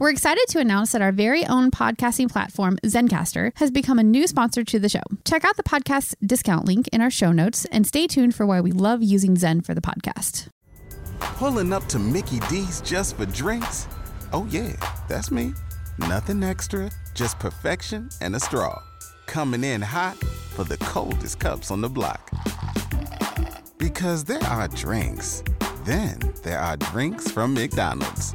We're excited to announce that our very own podcasting platform, Zencastr, has become a new sponsor to the show. Check out the podcast discount link in our show notes and stay tuned for why we love using Zen for the podcast. Pulling up to Mickey D's just for drinks? Oh, yeah, that's me. Nothing extra, just perfection and a straw. Coming in hot for the coldest cups on the block. Because there are drinks, then there are drinks from McDonald's.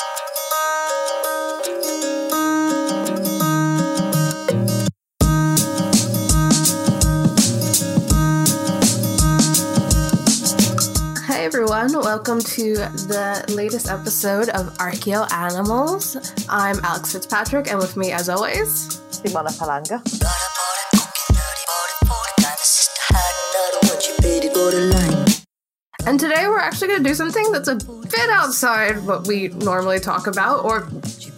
Everyone, welcome to the latest episode of Archaeo Animals. I'm Alex Fitzpatrick, and with me, as always, Simona Palanga. and today we're actually going to do something that's a bit outside what we normally talk about, or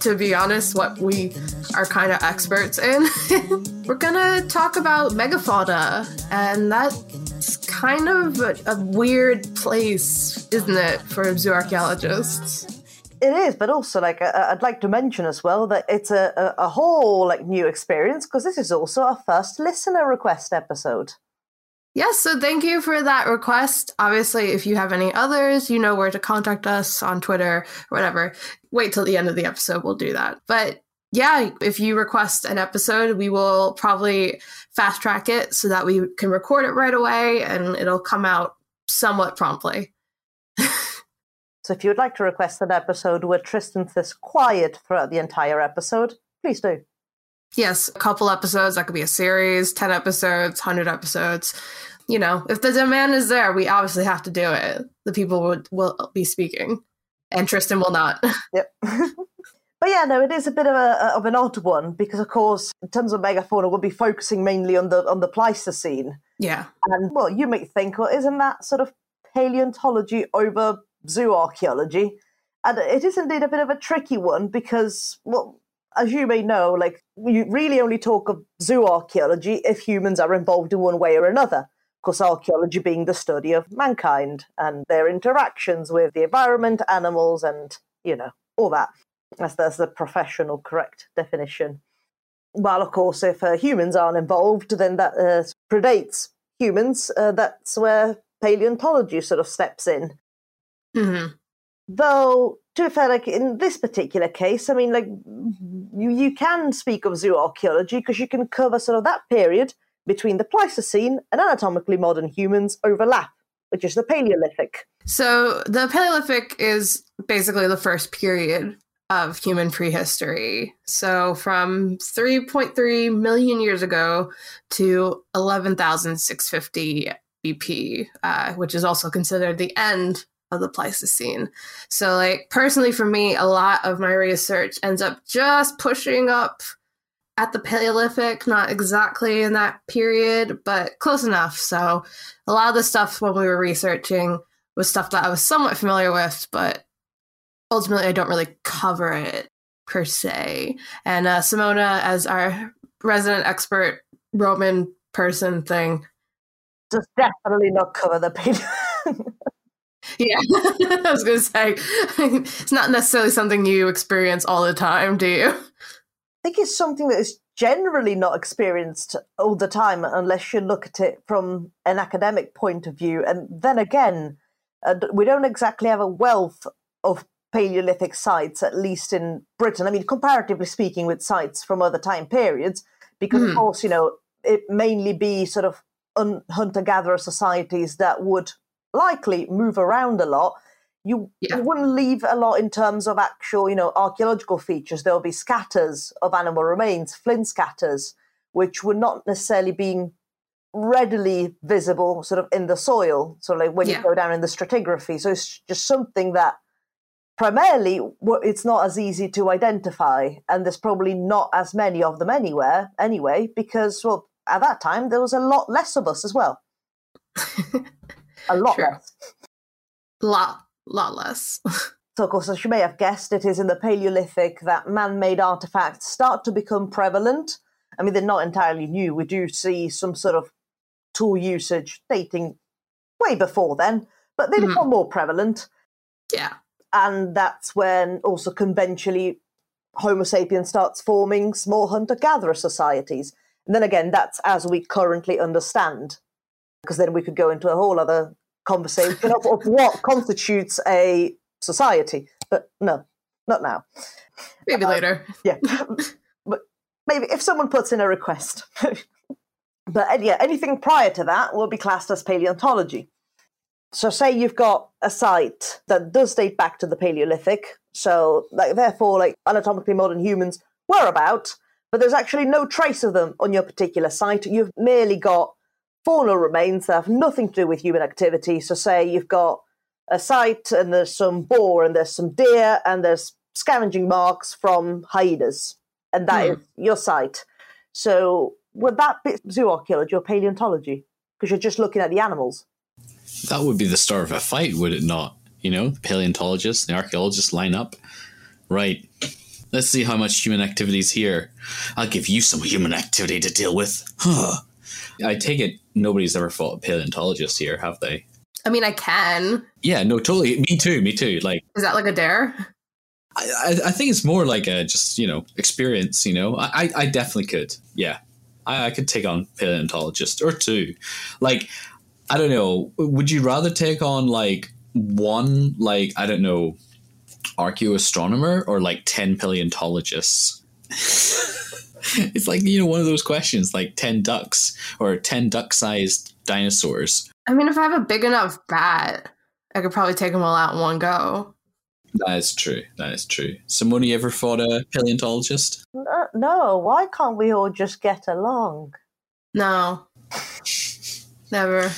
to be honest, what we are kind of experts in. we're to talk about megafauna, and that's kind of a, a weird place, isn't it, for zooarchaeologists? It is, but also like I'd like to mention as well that it's a, a, a whole like new experience because this is also our first listener request episode. Yes, so thank you for that request. Obviously, if you have any others, you know where to contact us on Twitter or whatever. Wait till the end of the episode, we'll do that. But yeah, if you request an episode, we will probably fast track it so that we can record it right away and it'll come out somewhat promptly. So if you would like to request an episode where Tristan is quiet throughout the entire episode, please do. Yes, a couple episodes, that could be a series, 10 episodes, 100 episodes. You know, if the demand is there, we obviously have to do it. The people would, will be speaking, and Tristan will not. Yep. but yeah, no, it is a bit of a of an odd one because, of course, in terms of megafauna, we'll be focusing mainly on the on the Pleistocene. yeah. And well, you might think, well, isn't that sort of paleontology over zooarchaeology? And it is indeed a bit of a tricky one because, well, as you may know, like you really only talk of zoo archaeology if humans are involved in one way or another. Of course, archaeology being the study of mankind and their interactions with the environment, animals, and you know all that. That's that's the professional correct definition. Well, of course, if uh, humans aren't involved, then that uh, predates humans. Uh, that's where paleontology sort of steps in. hmm Though, to be fair, like in this particular case, I mean, like you you can speak of zooarchaeology because you can cover sort of that period between the Pleistocene and anatomically modern humans overlap, which is the Paleolithic. So the Paleolithic is basically the first period of human prehistory. So from 3.3 million years ago to 11,650 BP, uh, which is also considered the end of the Pleistocene. So, like, personally, for me, a lot of my research ends up just pushing up at the Paleolithic, not exactly in that period, but close enough. So, a lot of the stuff when we were researching was stuff that I was somewhat familiar with, but ultimately I don't really cover it per se. And uh, Simona, as our resident expert Roman person thing, Does definitely not cover the Paleolithic. Yeah, I was going to say, it's not necessarily something you experience all the time, do you? I think it's something that is generally not experienced all the time unless you look at it from an academic point of view. And then again, uh, we don't exactly have a wealth of Paleolithic sites, at least in Britain. I mean, comparatively speaking, with sites from other time periods, because of Hmm. course, you know, it mainly be sort of un- hunter-gatherer societies that would likely move around a lot. You, Yeah. you wouldn't leave a lot in terms of actual, you know, archaeological features. There'll be scatters of animal remains, flint scatters, which were not necessarily being readily visible sort of in the soil. So like when Yeah. you go down in the stratigraphy. So it's just something that primarily it's not as easy to identify and there's probably not as many of them anywhere anyway because well at that time there was a lot less of us as well a lot True. less lot, lot less. So, of course, as you may have guessed, it is in the Paleolithic that man made artifacts start to become prevalent. I mean, they're not entirely new. We do see some sort of tool usage dating way before then, but they Mhm. become more prevalent. Yeah. And that's when also conventionally Homo sapiens starts forming small hunter gatherer societies. And then again, that's as we currently understand, because then we could go into a whole other conversation of, of what constitutes a society. But no, not now. Maybe um, later. Yeah. but maybe if someone puts in a request. but yeah, anything prior to that will be classed as paleontology. So, say you've got a site that does date back to the Paleolithic, so like, therefore, like anatomically modern humans were about, but there's actually no trace of them on your particular site. You've merely got faunal remains that have nothing to do with human activity. So, say you've got a site and there's some boar and there's some deer and there's scavenging marks from hyenas, and that hmm. is your site. So, would that be zooarchaeology or paleontology? Because you're just looking at the animals. That would be the start of a fight, would it not? You know, the paleontologists and the archaeologists line up. Right. Let's see how much human activity is here. I'll give you some human activity to deal with. Huh. I take it nobody's ever fought a paleontologist here, have they? I mean, I can. Yeah, no, totally. Me too. Me too. Like, Is that like a dare? I, I, I think it's more like a just you know experience. You know, I, I, definitely could. Yeah, I, I could take on paleontologist or two. Like, I don't know. Would you rather take on like one, like I don't know, archaeoastronomer or like ten paleontologists? it's like you know one of those questions, like ten ducks or ten duck-sized dinosaurs. I mean, if I have a big enough bat, I could probably take them all out in one go. That is true. That is true. Simone, you ever fought a paleontologist? No, no, why can't we all just get along? No. Never.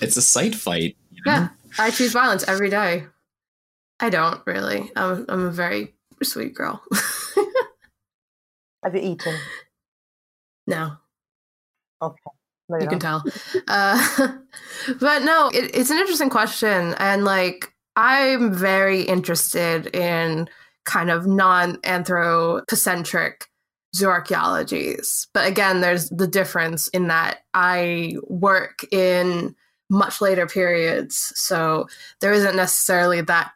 It's a sight fight. you know? Yeah. I choose violence every day. I don't really. I'm, I'm a very sweet girl. Have you eaten? no. Okay. No, you can tell. Uh, but no, it, it's an interesting question, and like I'm very interested in kind of non-anthropocentric zooarchaeologies. But again, there's the difference in that I work in much later periods, so there isn't necessarily that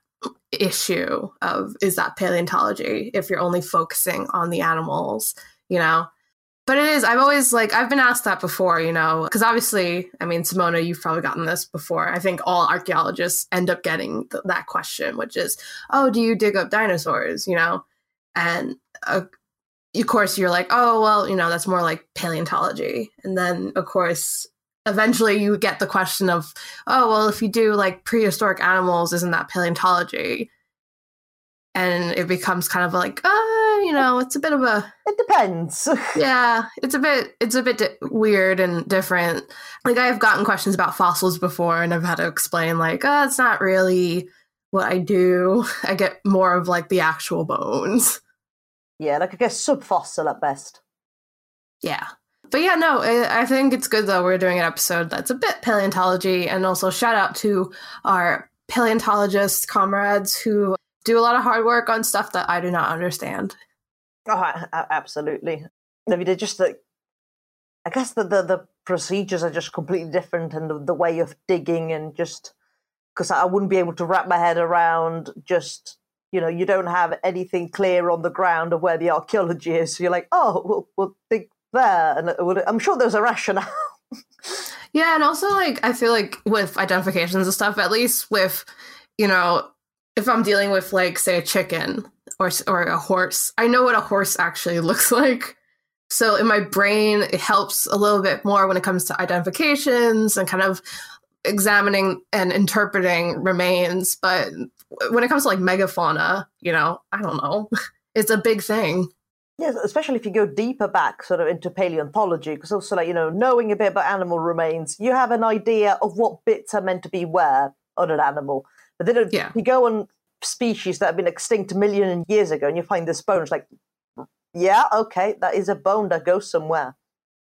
issue of is that paleontology if you're only focusing on the animals, you know. But it is. I've always like I've been asked that before, you know, because obviously, I mean, Simona, you've probably gotten this before. I think all archaeologists end up getting th- that question, which is, "Oh, do you dig up dinosaurs?" You know, and uh, of course you're like, "Oh, well, you know, that's more like paleontology." And then, of course, eventually you get the question of, "Oh, well, if you do like prehistoric animals, isn't that paleontology?" And it becomes kind of like, uh, you know, it's a bit of a It depends. yeah it's a bit it's a bit di- weird and different like i've gotten questions about fossils before and i've had to explain like oh it's not really what i do i get more of like the actual bones yeah, like I guess subfossil at best. yeah but yeah no I, think it's good though we're doing an episode that's a bit paleontology and also shout out to our paleontologist comrades who do a lot of hard work on stuff that i do not understand Oh, absolutely. I mean, just like, I guess the, the, the procedures are just completely different and the, the way of digging and just, because I wouldn't be able to wrap my head around just, you know, you don't have anything clear on the ground of where the archaeology is. So you're like, oh, we'll, we'll dig there. And would, I'm sure there's a rationale. Yeah, and also like I feel like with identifications and stuff, at least with you know, if I'm dealing with like say a chicken or or a horse, I know what a horse actually looks like. So in my brain, it helps a little bit more when it comes to identifications and kind of examining and interpreting remains. But when it comes to like megafauna, you know, I don't know, it's a big thing. Yes, especially if you go deeper back, sort of into paleontology, because also, like you know, knowing a bit about animal remains, you have an idea of what bits are meant to be where on an animal. But then, Yeah. you go on species that have been extinct a million years ago, and you find this bone, it's like, yeah, okay, that is a bone that goes somewhere.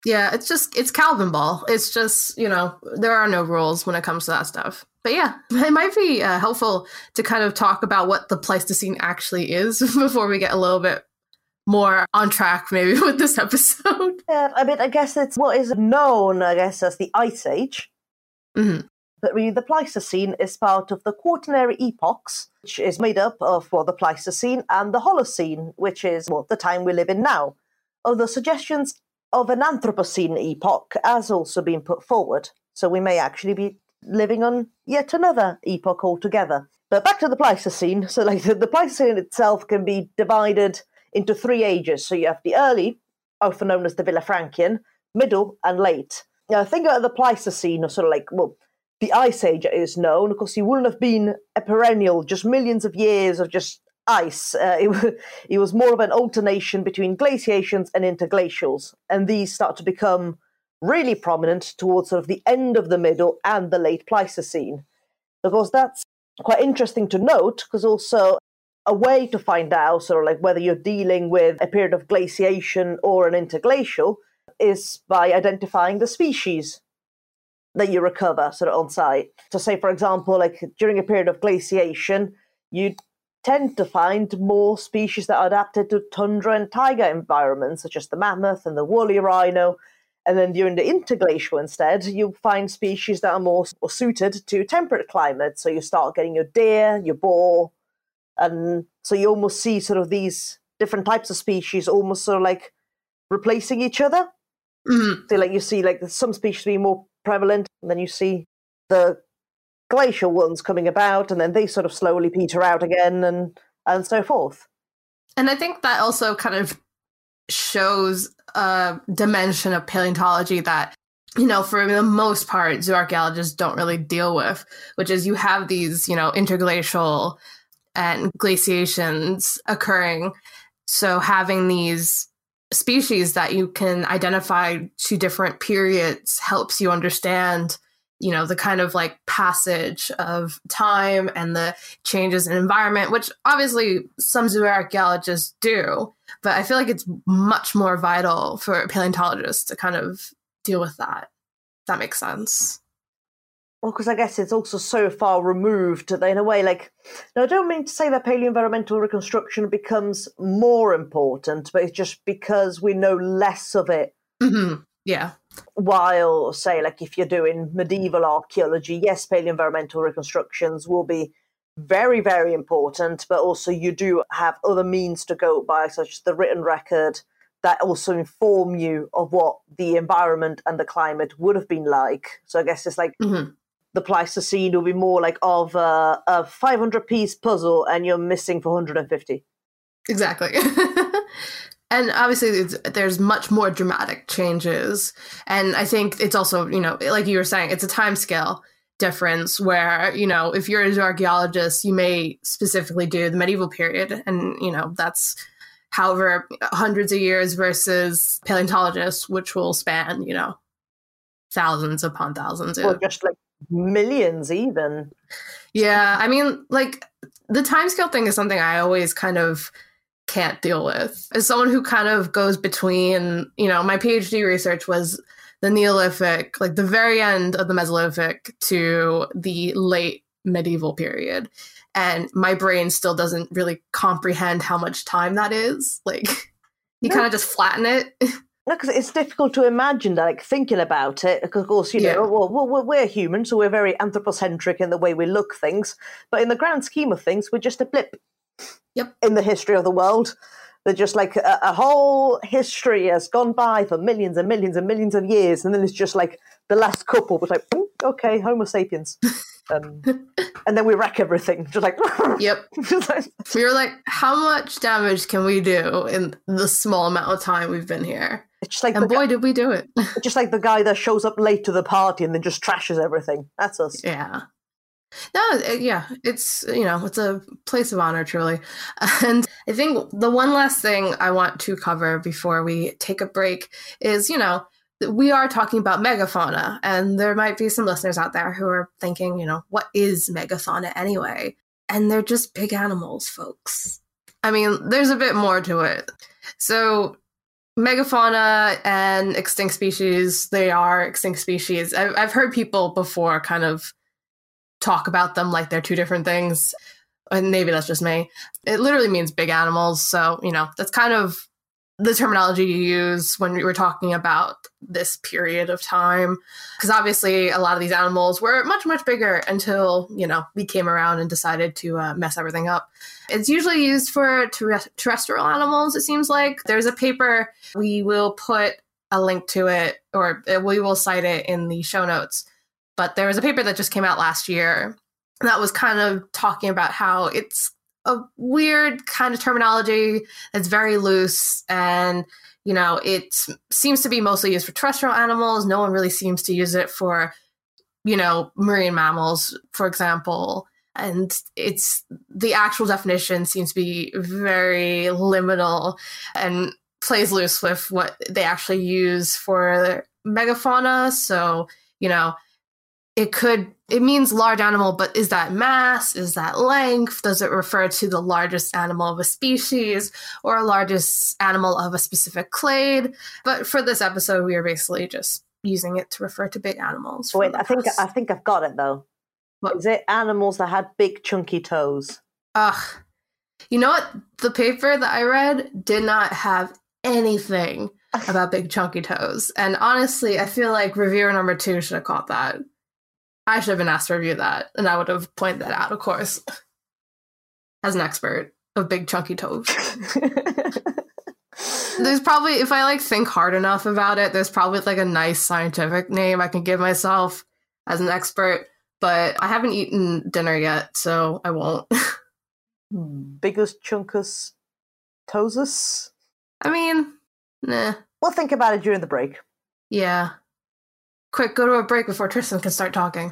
Yeah, it's just it's Calvinball. It's just you know there are no rules when it comes to that stuff. but yeah, it might be uh, helpful to kind of talk about what the Pleistocene actually is before we get a little bit more on track, maybe with this episode. Yeah, I mean, I guess it's what is known, I guess, as the Ice Age. Mhm. But really, the Pleistocene is part of the Quaternary epochs, which is made up of well, the Pleistocene and the Holocene, which is well, the time we live in now. Although suggestions of an Anthropocene epoch has also been put forward, so we may actually be living on yet another epoch altogether. But back to the Pleistocene. So, like the, the Pleistocene itself can be divided into three ages. So you have the early, often known as the Villafranchian, middle, and late. Now, think about the Pleistocene, or sort of like well, the Ice Age is known. Of course, you wouldn't have been a perennial, just millions of years of just ice. Uh, it, it was more of an alternation between glaciations and interglacials, and these start to become really prominent towards sort of the end of the middle and the late Pleistocene. Of course, that's quite interesting to note because also a way to find out sort of like whether you're dealing with a period of glaciation or an interglacial is by identifying the species that you recover sort of on site. So say for example, like during a period of glaciation, you tend to find more species that are adapted to tundra and taiga environments, such as the mammoth and the woolly rhino. And then during the interglacial, instead, you find species that are more s- suited to temperate climates. So you start getting your deer, your boar, and so you almost see sort of these different types of species almost sort of like replacing each other. Mhm. So like you see like some species being more prevalent, and then you see the glacial ones coming about, and then they sort of slowly peter out again, and and so forth. And I think that also kind of shows a dimension of paleontology that, you know, for the most part, zooarchaeologists don't really deal with, which is you have these, you know, interglacial and glaciations occurring. So having these species that you can identify to different periods helps you understand you know the kind of like passage of time and the changes in environment which obviously some zooarchaeologists do but i feel like it's much more vital for paleontologists to kind of deal with that that makes sense Well, because I guess it's also so far removed that in a way, like, now I don't mean to say that paleo environmental reconstruction becomes more important, but it's just because we know less of it hmm yeah. while say like if you're doing medieval archaeology yes paleo environmental reconstructions will be very very important but also you do have other means to go by such as the written record that also inform you of what the environment and the climate would have been like. So i guess it's like Mhm. The pleistocene will be more like of uh, a, a 500 piece puzzle and you're missing 450 exactly. And obviously it's, there's much more dramatic changes. And i think it's also you know like you were saying it's a time scale difference where you know if you're an archaeologist you may specifically do the medieval period. And you know that's however hundreds of years versus paleontologists which will span you know thousands upon thousands or just like millions even yeah, I mean, like the timescale thing is something I always kind of can't deal with. As someone who kind of goes between, you know, my PhD research was the Neolithic, like the very end of the Mesolithic to the late medieval period. And my brain still doesn't really comprehend how much time that is. Like, you No. kind of just flatten it. No, because it's difficult to imagine that, like thinking about it. Because, of course, you Yeah. know, well, we're- we're human, so we're very anthropocentric in the way we look things. But in the grand scheme of things, we're just a blip. Yep. In the history of the world, they're just like a, a whole history has gone by for millions and millions and millions of years, and then it's just like the last couple was like, "Mm, okay, Homo sapiens, um, and then we wreck everything. Just like, yep. We were like, how much damage can we do in the small amount of time we've been here? It's just like And the, boy, did we do it. just like the guy that shows up late to the party and then just trashes everything. That's us. Yeah. No, it- yeah, it's you know, it's a place of honor truly. And I think the one last thing I want to cover before we take a break is, you know, we are talking about megafauna and there might be some listeners out there who are thinking, you know, what is megafauna anyway? And they're just big animals, folks. I mean, there's a bit more to it. So megafauna and extinct species they are extinct species I've, I've heard people before kind of talk about them like they're two different things. And maybe that's just me. It literally means big animals. So, you know, that's kind of the terminology you use when we were talking about this period of time. Because obviously, a lot of these animals were much, much bigger until, you know, we came around and decided to uh, mess everything up. It's usually used for ter- terrestrial animals, it seems like. There's a paper, we will put a link to it, or we will cite it in the show notes. But there was a paper that just came out last year that was kind of talking about how it's a weird kind of terminology that's very loose and you know it seems to be mostly used for terrestrial animals. No one really seems to use it for you know marine mammals for example. And it's the actual definition seems to be very liminal and plays loose with what they actually use for megafauna. So you know it could it means large animal but is that mass? Is that length? Does it refer to the largest animal of a species or a largest animal of a specific clade? But for this episode we are basically just using it to refer to big animals wait i think i think i've got it though. What? is it animals that had big chunky toes? Ugh. You know what? The paper that i read did not have anything about big chunky toes. And honestly i feel like reviewer number two should have caught that I should have been asked to review that, and I would have pointed that out, of course, as an expert of big chunky toes. there's probably, if I like think hard enough about it, there's probably like a nice scientific name I can give myself as an expert, but I haven't eaten dinner yet, so I won't. Hmm. Biggest chunkus toesus? I mean, nah. We'll think about it during the break. Yeah. Quick, go to a break before Tristan can start talking.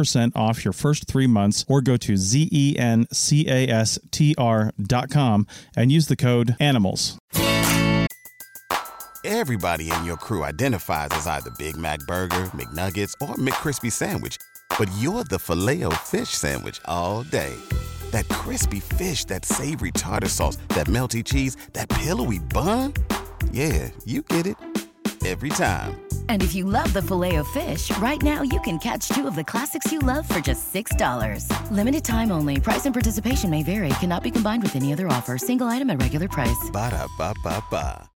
percent off your first three months or go to zencastr.com and use the code ANIMALS. Everybody in your crew identifies as either Big Mac Burger, McNuggets, or McCrispy Sandwich, but you're the filet fish Sandwich all day. That crispy fish, that savory tartar sauce, that melty cheese, that pillowy bun. Yeah, you get it every time. And if you love the filet of fish, right now you can catch two of the classics you love for just $6. Limited time only. Price and participation may vary. Cannot be combined with any other offer. Single item at regular price. Ba da ba ba ba.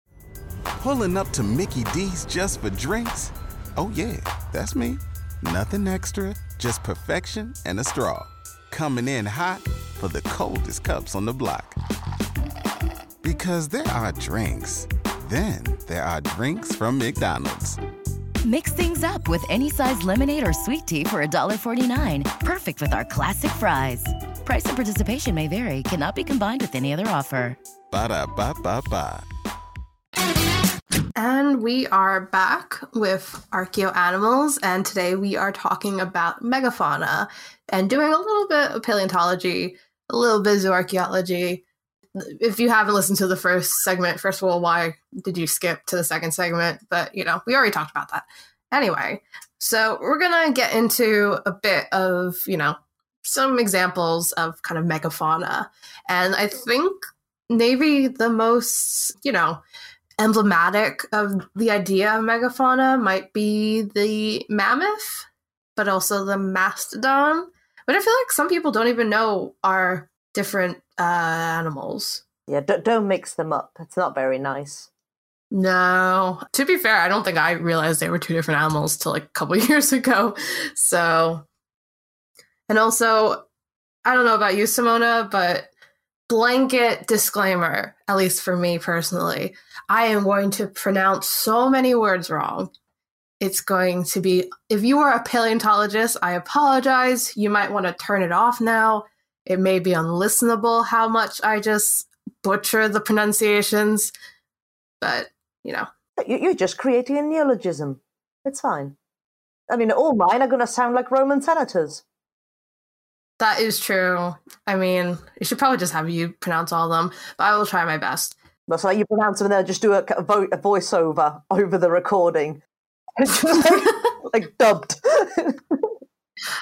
Pulling up to Mickey D's just for drinks? Oh, yeah, that's me. Nothing extra, just perfection and a straw. Coming in hot for the coldest cups on the block. Because there are drinks, then there are drinks from McDonald's. Mix things up with any size lemonade or sweet tea for $1.49. Perfect with our classic fries. Price and participation may vary, cannot be combined with any other offer. Ba da ba ba ba. And we are back with Archaeo Animals, and today we are talking about megafauna and doing a little bit of paleontology, a little bit of zooarchaeology. If you haven't listened to the first segment, first of all, why did you skip to the second segment? But you know, we already talked about that. Anyway, so we're gonna get into a bit of, you know, some examples of kind of megafauna. And I think maybe the most, you know, emblematic of the idea of megafauna might be the mammoth, but also the mastodon. But I feel like some people don't even know are different uh, animals. Yeah, don't, don't mix them up. It's not very nice. No. To be fair, I don't think I realized they were two different animals till like a couple years ago. So, and also, I don't know about you, Simona, but blanket disclaimer, at least for me personally, I am going to pronounce so many words wrong. It's going to be, if you are a paleontologist, I apologize. You might want to turn it off now. It may be unlistenable how much I just butcher the pronunciations, but you know. You're just creating a neologism. It's fine. I mean, all mine are going to sound like Roman senators. That is true. I mean, it should probably just have you pronounce all of them, but I will try my best. That's like you pronounce them and then just do a, a, vo- a voiceover over the recording. like, like dubbed.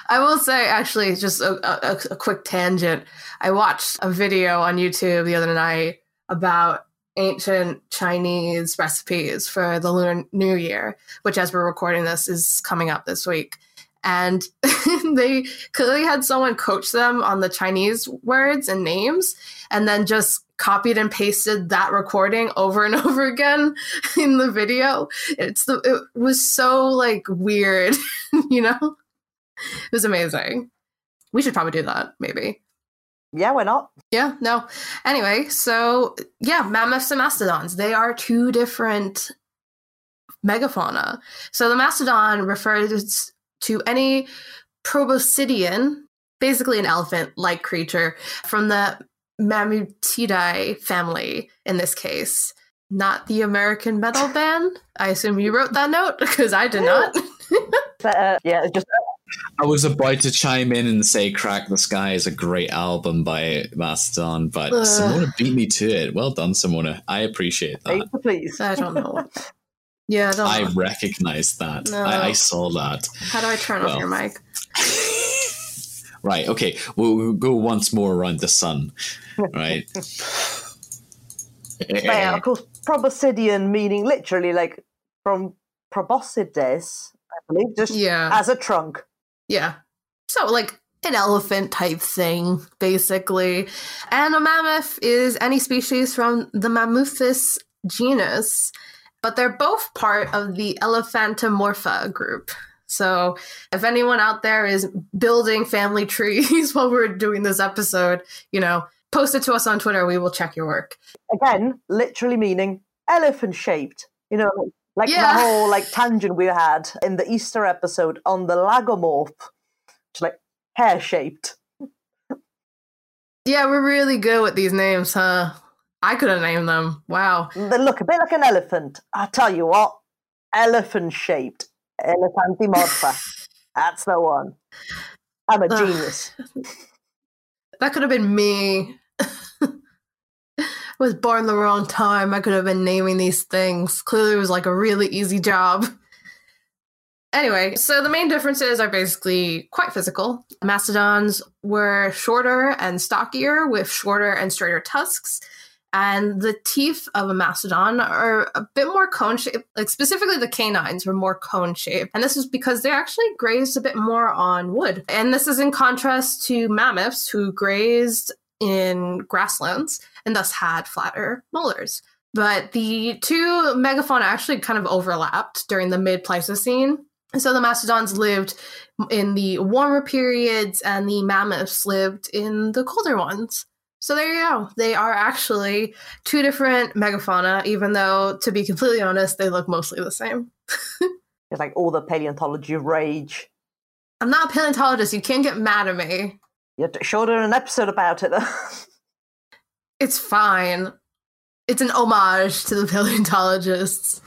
I will say, actually, just a, a, a, quick tangent. I watched a video on YouTube the other night about ancient Chinese recipes for the Lunar New Year, which, as we're recording this, is coming up this week. And they clearly had someone coach them on the Chinese words and names, and then just copied and pasted that recording over and over again in the video. It's the it was so like weird, you know? It was amazing. We should probably do that, maybe. Yeah, why not? Yeah, no. Anyway, so yeah, mammoths and mastodons, they are two different megafauna. So the mastodon refers to any proboscidean, basically an elephant like creature from the Mammutidae family in this case, not the American metal band. I assume you wrote that note because I did not. but, uh, yeah, just. I was about to chime in and say "Crack the Skye" is a great album by Mastodon, but uh, Simona beat me to it. Well done, Simona. I appreciate that. Please, I don't know. Yeah, I, I recognize that. No. I, I, saw that. How do I turn well. off your mic? right. Okay. We'll, we'll, go once more around the sun. Right. yeah, of course, proboscidean meaning literally like from proboscides, I believe, just yeah. as a trunk. Yeah. So like an elephant type thing, basically. And a mammoth is any species from the Mammuthus genus but they're both part of the Elephantomorpha group. So if anyone out there is building family trees while we're doing this episode, you know, post it to us on Twitter. We will check your work. Again, literally meaning elephant shaped. You know, like yeah. the whole like tangent we had in the Easter episode on the lagomorph, which like hare shaped. Yeah, we're really good with these names, huh? I could have named them. Wow. They look a bit like an elephant. I tell you what, elephant shaped. Elephantomorpha. That's the one. I'm a genius. that could have been me. was born the wrong time. I could have been naming these things. Clearly, it was like a really easy job. Anyway, so the main differences are basically quite physical. Mastodons were shorter and stockier with shorter and straighter tusks and the teeth of a mastodon are a bit more cone shaped like specifically the canines were more cone shaped and this is because they actually grazed a bit more on wood and this is in contrast to mammoths who grazed in grasslands and thus had flatter molars but the two megafauna actually kind of overlapped during the mid pleistocene so the mastodons lived in the warmer periods and the mammoths lived in the colder ones so there you go. They are actually two different megafauna, even though, to be completely honest, they look mostly the same. it's like all the paleontology rage. I'm not a paleontologist. You can't get mad at me. You sure did an episode about it. it's fine. It's an homage to the paleontologists.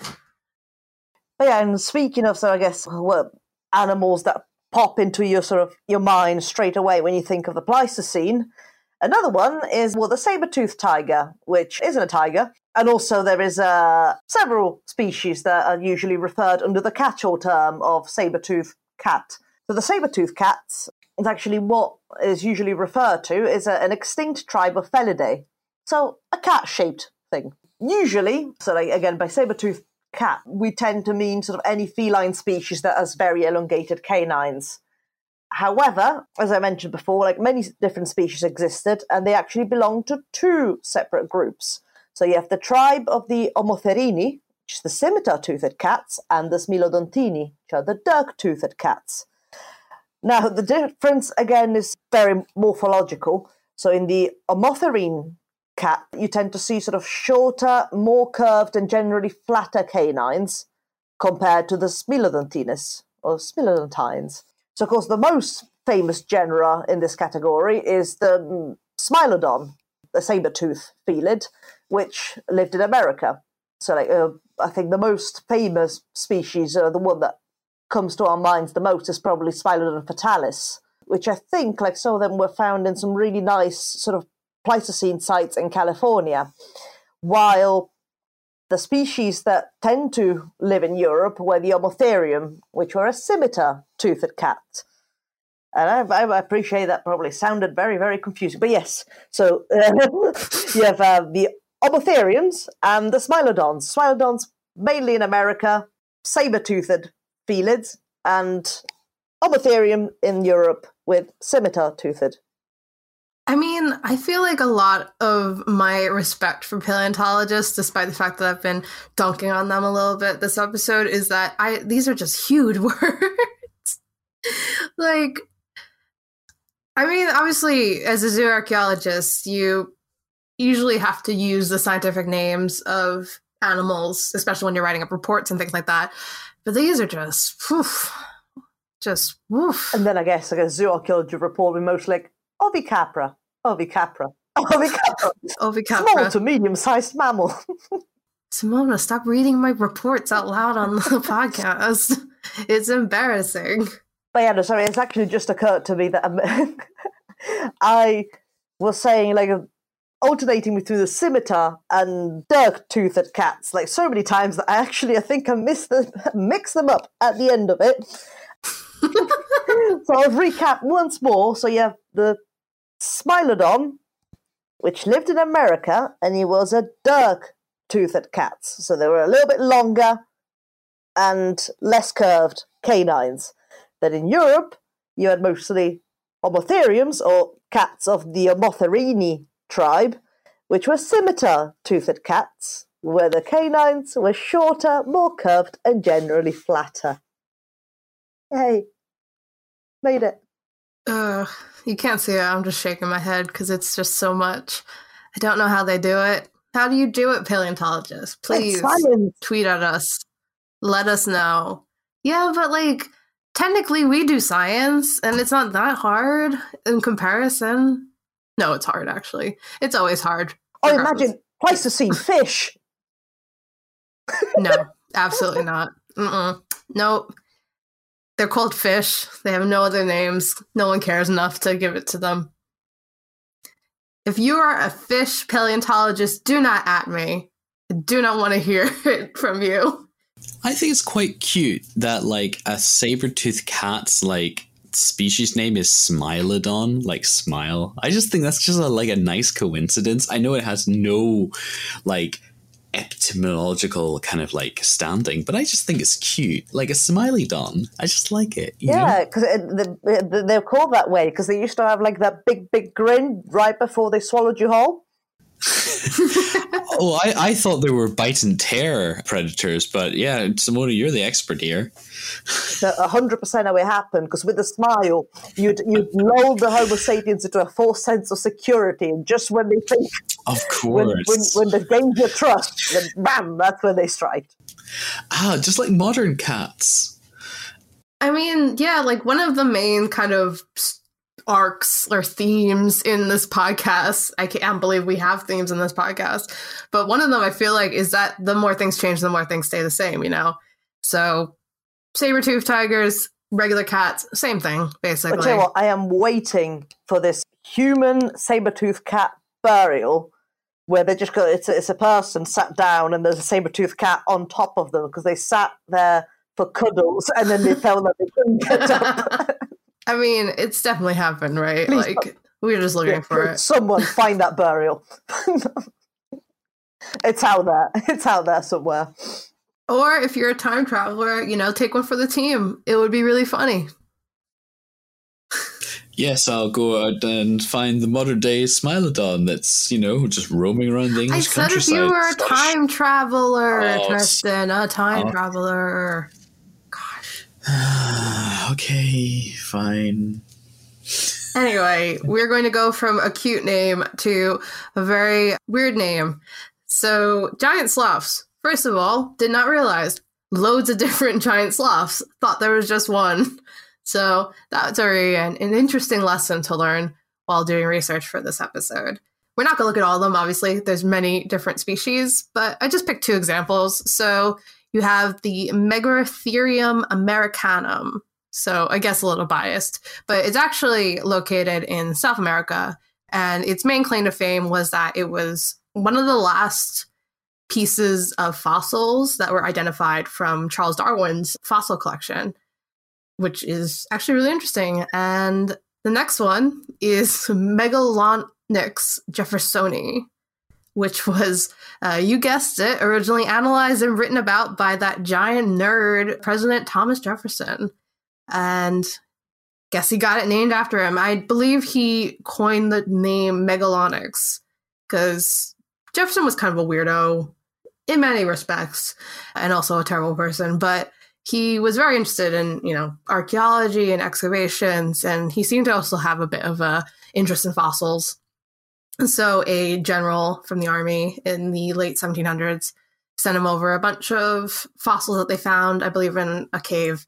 But yeah, and speaking of, so I guess, well, animals that pop into your sort of your mind straight away when you think of the Pleistocene. Another one is well the saber-toothed tiger, which isn't a tiger, and also there is uh, several species that are usually referred under the catch-all term of saber-toothed cat. So the saber-toothed cats is actually what is usually referred to as a, an extinct tribe of Felidae. So a cat-shaped thing. Usually, so like, again by saber-toothed cat, we tend to mean sort of any feline species that has very elongated canines. However, as I mentioned before, like many different species existed, and they actually belong to two separate groups. So you have the tribe of the Homotherini, which is the scimitar-toothed cats, and the Smilodontini, which are the dirk-toothed cats. Now, the difference again is very morphological. So in the Homotherine cat, you tend to see sort of shorter, more curved, and generally flatter canines compared to the Smilodontinus or Smilodontines. So, of course, the most famous genera in this category is the mm, Smilodon, the saber-tooth felid, which lived in America. So, like, uh, I think the most famous species, uh, the one that comes to our minds the most, is probably Smilodon fatalis, which I think, like some of them, were found in some really nice sort of Pleistocene sites in California, while the species that tend to live in Europe were the Homotherium, which were a scimitar toothed cat. And I, I, appreciate that probably sounded very, very confusing. But yes, so uh, you have uh, the Homotheriums and the Smilodons. Smilodons mainly in America, saber-toothed felids, and Homotherium in Europe with scimitar-toothed. I mean, I feel like a lot of my respect for paleontologists, despite the fact that I've been dunking on them a little bit this episode, is that I these are just huge words. like I mean, obviously, as a zooarchaeologist, you usually have to use the scientific names of animals, especially when you're writing up reports and things like that. But these are just, woof, just woof. And then I guess like a zooarchaeology report would be most like Ovicapra, Ovicapra, Ovicapra, Ovicapra, small to medium-sized mammal. Simona, stop reading my reports out loud on the podcast. It's embarrassing. But yeah, no, sorry, it's actually just occurred to me that um, I was saying like alternating between the scimitar and dirk-toothed cats like so many times that I actually I think I missed the mix them up at the end of it. so I'll recap once more. So you have the Smilodon, which lived in America, and he was a dirk-toothed cat. So they were a little bit longer and less curved canines that in Europe you had mostly Homotheriums, or cats of the Homotherini tribe, which were scimitar toothed cats, where the canines were shorter, more curved, and generally flatter. Hey, made it. Uh, you can't see it. I'm just shaking my head because it's just so much. I don't know how they do it. How do you do it, paleontologists? Please tweet at us. Let us know. Yeah, but like technically we do science and it's not that hard in comparison. No, it's hard actually. It's always hard. I imagine Pleistocene fish. no, absolutely not. Mm-mm. Nope. They're called fish. They have no other names. No one cares enough to give it to them. If you are a fish paleontologist, do not at me. I do not want to hear it from you. I think it's quite cute that like a saber-toothed cat's like species name is Smilodon, like smile. I just think that's just a, like a nice coincidence. I know it has no like etymological kind of like standing, but I just think it's cute, like a smiley don. I just like it. yeah, because they're called that way because they used to have like that big, big grin right before they swallowed you whole. oh, I, I thought they were bite and tear predators, but yeah, Simona, you're the expert here. hundred percent how it happened because with a smile, you'd you'd lull the Homo sapiens into a false sense of security, and just when they think, of course, when, when, when the danger trust, then bam, that's when they strike. Ah, just like modern cats. I mean, yeah, like one of the main kind of arcs or themes in this podcast. I can't believe we have themes in this podcast. But one of them I feel like is that the more things change, the more things stay the same, you know? So saber-toothed tigers, regular cats, same thing, basically. But you know what? I am waiting for this human saber tooth cat burial where they just go, it's a, it's a person sat down and there's a saber tooth cat on top of them because they sat there for cuddles and then they felt that they couldn't get up. I mean, it's definitely happened, right? Please like don't. we're just looking yeah, for it. Someone find that burial. it's out there. It's out there somewhere. Or if you're a time traveler, you know, take one for the team. It would be really funny. Yes, I'll go out and find the modern day Smilodon that's, you know, just roaming around the English I said if you were a time traveler, oh, Tristan, a time oh. traveler. okay, fine. Anyway, we're going to go from a cute name to a very weird name. So, giant sloths. First of all, did not realize loads of different giant sloths. Thought there was just one. So, that's very an, an interesting lesson to learn while doing research for this episode. We're not going to look at all of them, obviously. There's many different species, but I just picked two examples. So, you have the Megatherium americanum. So I guess a little biased, but it's actually located in South America. And its main claim to fame was that it was one of the last pieces of fossils that were identified from Charles Darwin's fossil collection, which is actually really interesting. And the next one is Megalonyx jeffersoni, which was, uh, you guessed it, originally analyzed and written about by that giant nerd, President Thomas Jefferson. And guess he got it named after him. I believe he coined the name Megalonyx because Jefferson was kind of a weirdo in many respects and also a terrible person, but he was very interested in, you know, archaeology and excavations, and he seemed to also have a bit of a interest in fossils. So a general from the army in the late 1700s sent him over a bunch of fossils that they found, I believe, in a cave.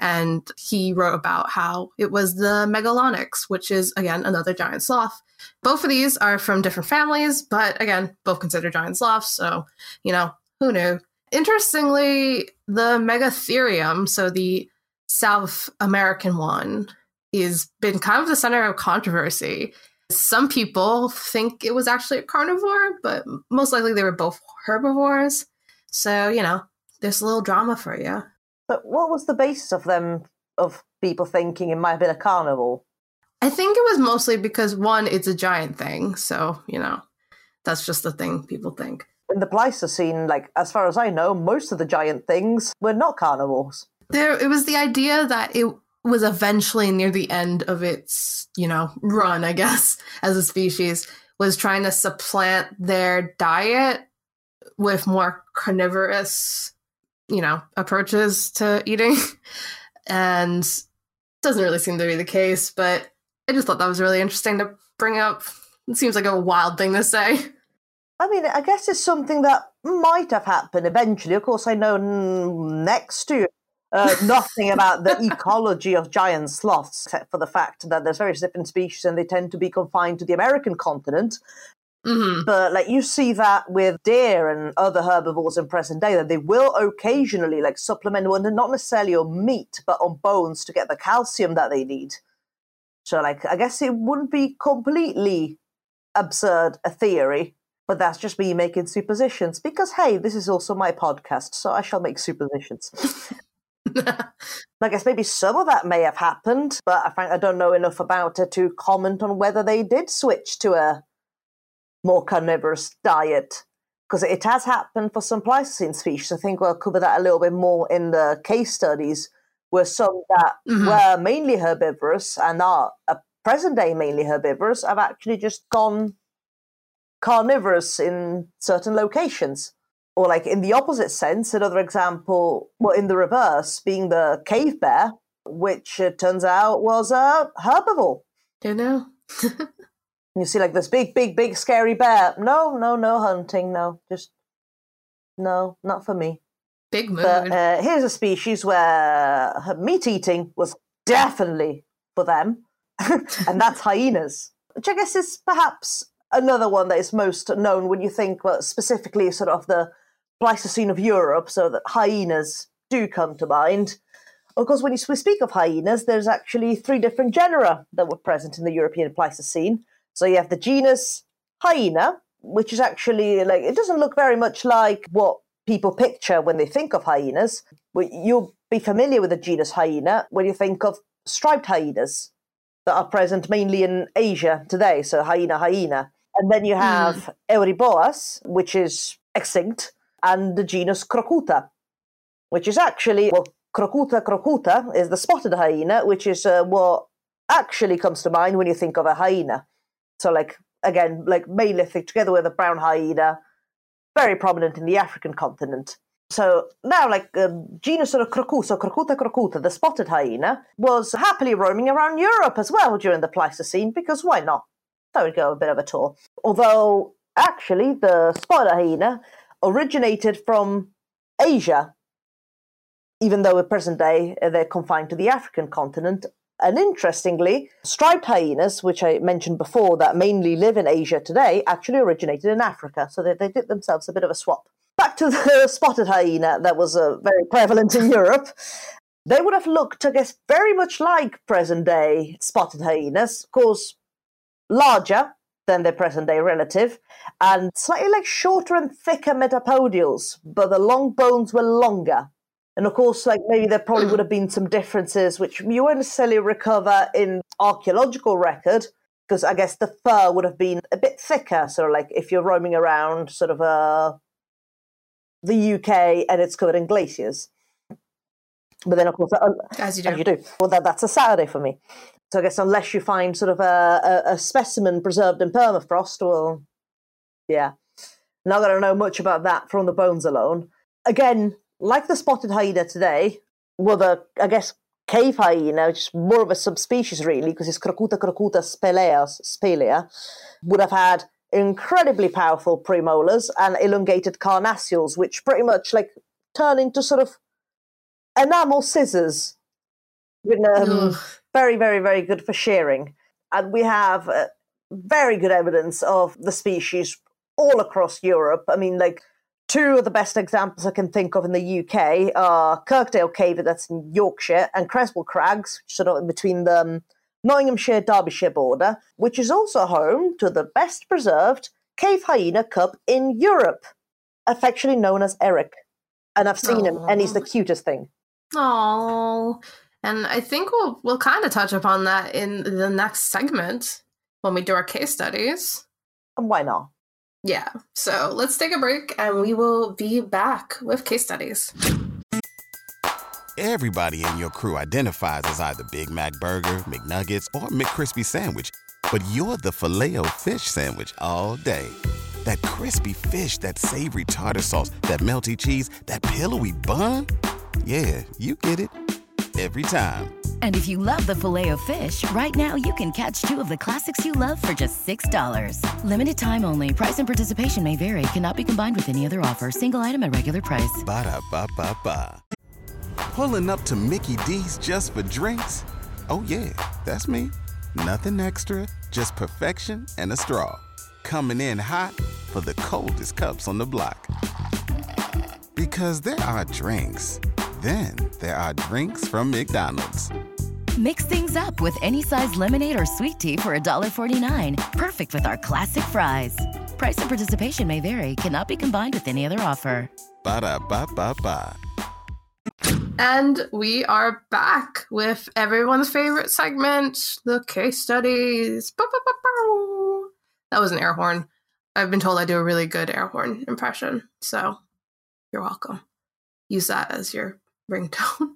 And he wrote about how it was the Megalonyx, which is, again, another giant sloth. Both of these are from different families, but again, both considered giant sloths. So, you know, who knew? Interestingly, the Megatherium, so the South American one, is been kind of the center of controversy. Some people think it was actually a carnivore, but most likely they were both herbivores. So, you know, there's a little drama for you. But what was the basis of them, of people thinking it might have been a carnivore? I think it was mostly because one, it's a giant thing. So, you know, that's just the thing people think. In the Pleistocene, like, as far as I know, most of the giant things were not carnivores. There, it was the idea that it was eventually near the end of its, you know, run, I guess, as a species, was trying to supplant their diet with more carnivorous, you know, approaches to eating. and doesn't really seem to be the case, but I just thought that was really interesting to bring up. It seems like a wild thing to say. I mean, I guess it's something that might have happened eventually. Of course, I know next to uh, nothing about the ecology of giant sloths, except for the fact that there's various different species and they tend to be confined to the American continent. Mm-hmm. But like you see that with deer and other herbivores in present day, that they will occasionally like supplement, well, not necessarily on meat, but on bones to get the calcium that they need. So, like, I guess it wouldn't be completely absurd a theory, but that's just me making suppositions. Because, hey, this is also my podcast, so I shall make suppositions. I guess maybe some of that may have happened, but I think I don't know enough about it to comment on whether they did switch to a more carnivorous diet. Because it has happened for some Pleistocene species. I think we'll cover that a little bit more in the case studies where some that Mhm. were mainly herbivorous and are uh, present day mainly herbivorous have actually just gone carnivorous in certain locations. Or, like in the opposite sense, another example, well, in the reverse, being the cave bear, which it turns out was a herbivore. You know? You see, like this big, big, big, scary bear. No, no, no hunting. No, just no, not for me. Big mood. But uh, here's a species where uh, meat eating was definitely for them, and that's hyenas, which I guess is perhaps another one that is most known when you think well, specifically sort of the Pleistocene of Europe, so that hyenas do come to mind. Of course, when you we speak of hyenas, there's actually three different genera that were present in the European Pleistocene. So you have the genus hyena, which is actually like it doesn't look very much like what people picture when they think of hyenas. You'll be familiar with the genus hyena when you think of striped hyenas that are present mainly in Asia today. So hyena, hyena. And then you hmm. have Euryboas, which is extinct, and the genus Crocuta, which is actually, well, Crocuta crocuta is the spotted hyena, which is uh, what actually comes to mind when you think of a hyena. So, like, again, like Maleolithic together with a brown hyena, very prominent in the African continent. So now, like, um, genus sort of Crocuta, so Crocuta crocuta, the spotted hyena, was happily roaming around Europe as well during the Pleistocene, because why not? That would go a bit of a tour. Although, actually, the spotted hyena originated from Asia, even though at present day uh, they're confined to the African continent. And interestingly, striped hyenas, which I mentioned before, that mainly live in Asia today, actually originated in Africa. So they, they did themselves a bit of a swap. Back to the spotted hyena that was uh, very prevalent in Europe. they would have looked, I guess, very much like present day spotted hyenas. Of course, larger than their present day relative, and slightly like shorter and thicker metapodials, but the long bones were longer. And of course, like maybe there probably would have been some differences which you won't necessarily recover in archaeological record, because I guess the fur would have been a bit thicker. Sort of like if you're roaming around sort of uh, the UK and it's covered in glaciers. But then, of course, uh, As you do. you do. Well, that, that's a Saturday for me. So I guess unless you find sort of a, a, a specimen preserved in permafrost, well, yeah, not going to know much about that from the bones alone. Again, like the spotted hyena today, well, the I guess cave hyena, which is more of a subspecies really, because it's Crocuta crocuta spelea, spelea, would have had incredibly powerful premolars and elongated carnassials, which pretty much like turn into sort of enamel scissors um. Very, very, very good for shearing. And we have uh, very good evidence of the species all across Europe. I mean, like, two of the best examples I can think of in the UK are Kirkdale Cave, that's in Yorkshire, and Creswell Crags, which of in between the um, Nottinghamshire Derbyshire border, which is also home to the best preserved cave hyena cub in Europe, affectionately known as Eric. And I've seen him, and he's the cutest thing. Oh, and I think we'll we'll kind of touch upon that in the next segment when we do our case studies. Why not? Yeah. So let's take a break, and we will be back with case studies. Everybody in your crew identifies as either Big Mac Burger, McNuggets, or McCrispy Sandwich. But you're the filet fish Sandwich all day. That crispy fish, that savory tartar sauce, that melty cheese, that pillowy bun. Yeah, you get it. Every time. And if you love the filet of fish, right now you can catch two of the classics you love for just $6. Limited time only. Price and participation may vary. Cannot be combined with any other offer. Single item at regular price. Ba-da-ba-ba-ba. Pulling up to Mickey D's just for drinks? Oh, yeah, that's me. Nothing extra, just perfection and a straw. Coming in hot for the coldest cups on the block. Because there are drinks, then there are drinks from McDonald's. Mix things up with any size lemonade or sweet tea for $1.49. Perfect with our classic fries. Price and participation may vary. Cannot be combined with any other offer. Ba-da-ba-ba-ba. And we are back with everyone's favorite segment, the case studies. Bow, bow, bow, bow. That was an air horn. I've been told I do a really good air horn impression, so you're welcome. Use that as your ringtone.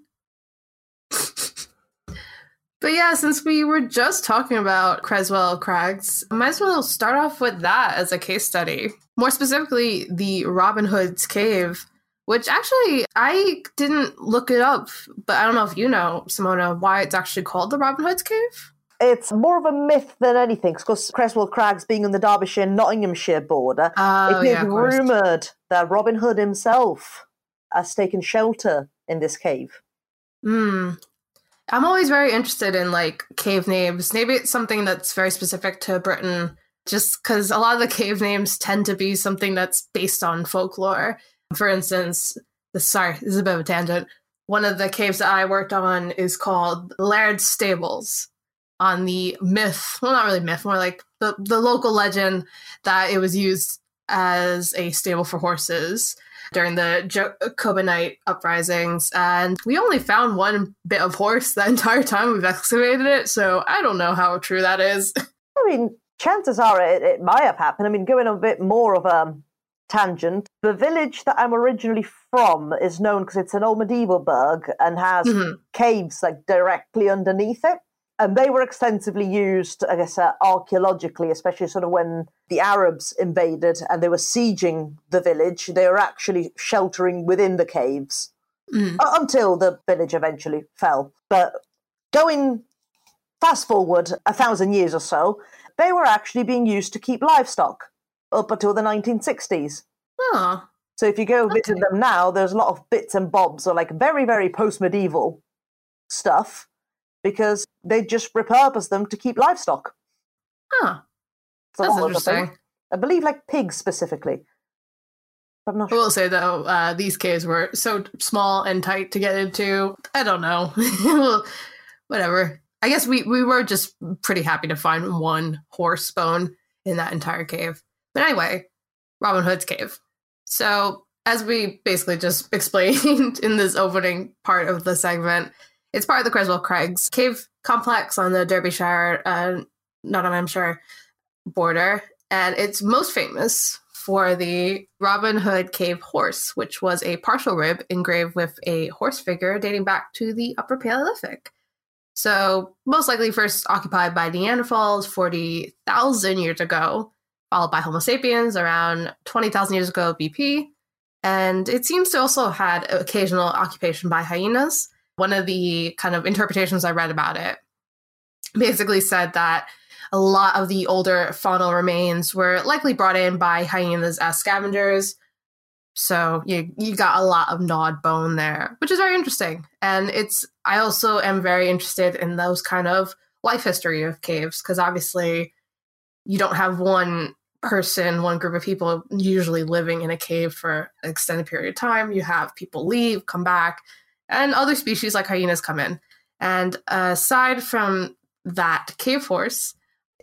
but yeah, since we were just talking about Creswell Crags, might as well start off with that as a case study. More specifically, the Robin Hood's Cave which actually I didn't look it up, but I don't know if you know, Simona, why it's actually called the Robin Hood's Cave. It's more of a myth than anything, because Creswell Crags being on the Derbyshire Nottinghamshire border, Oh, it is yeah, rumoured that Robin Hood himself has taken shelter in this cave. Hmm. I'm always very interested in like cave names. Maybe it's something that's very specific to Britain, just because a lot of the cave names tend to be something that's based on folklore. For instance, this, sorry, this is a bit of a tangent. One of the caves that I worked on is called Laird's Stables on the myth, well, not really myth, more like the, the local legend that it was used as a stable for horses during the Jacobinite uprisings. And we only found one bit of horse the entire time we've excavated it, so I don't know how true that is. I mean, chances are it, it might have happened. I mean, going a bit more of a tangent, the village that I'm originally from is known because it's an old medieval burg and has Mhm. caves like directly underneath it. And they were extensively used, I guess, uh, archaeologically, especially sort of when the Arabs invaded and they were sieging the village. They were actually sheltering within the caves Mm. until the village eventually fell. But going fast forward a thousand years or so, they were actually being used to keep livestock up until the 1960s. Oh, So if you go visit Okay. them now, there's a lot of bits and bobs or like very, very post medieval stuff because they just repurpose them to keep livestock. huh. A That's lot of the thing. interesting. I believe like pigs specifically. I'm not I will say though, uh, these caves were so small and tight to get into. I don't know. Whatever. I guess we, we were just pretty happy to find one horse bone in that entire cave. But anyway, Robin Hood's cave. So, as we basically just explained in this opening part of the segment, it's part of the Creswell Crags cave complex on the Derbyshire, uh, Nottinghamshire border. And it's most famous for the Robin Hood Cave horse, which was a partial rib engraved with a horse figure dating back to the Upper Paleolithic. So, most likely first occupied by Neanderthals 40,000 years ago, followed by Homo sapiens around 20,000 years ago BP. And it seems to also had occasional occupation by hyenas. One of the kind of interpretations I read about it basically said that a lot of the older faunal remains were likely brought in by hyenas as scavengers. So you you got a lot of gnawed bone there, which is very interesting. And it's I also am very interested in those kind of life history of caves because obviously you don't have one person, one group of people usually living in a cave for an extended period of time. You have people leave, come back, and other species like hyenas come in. And aside from that cave horse,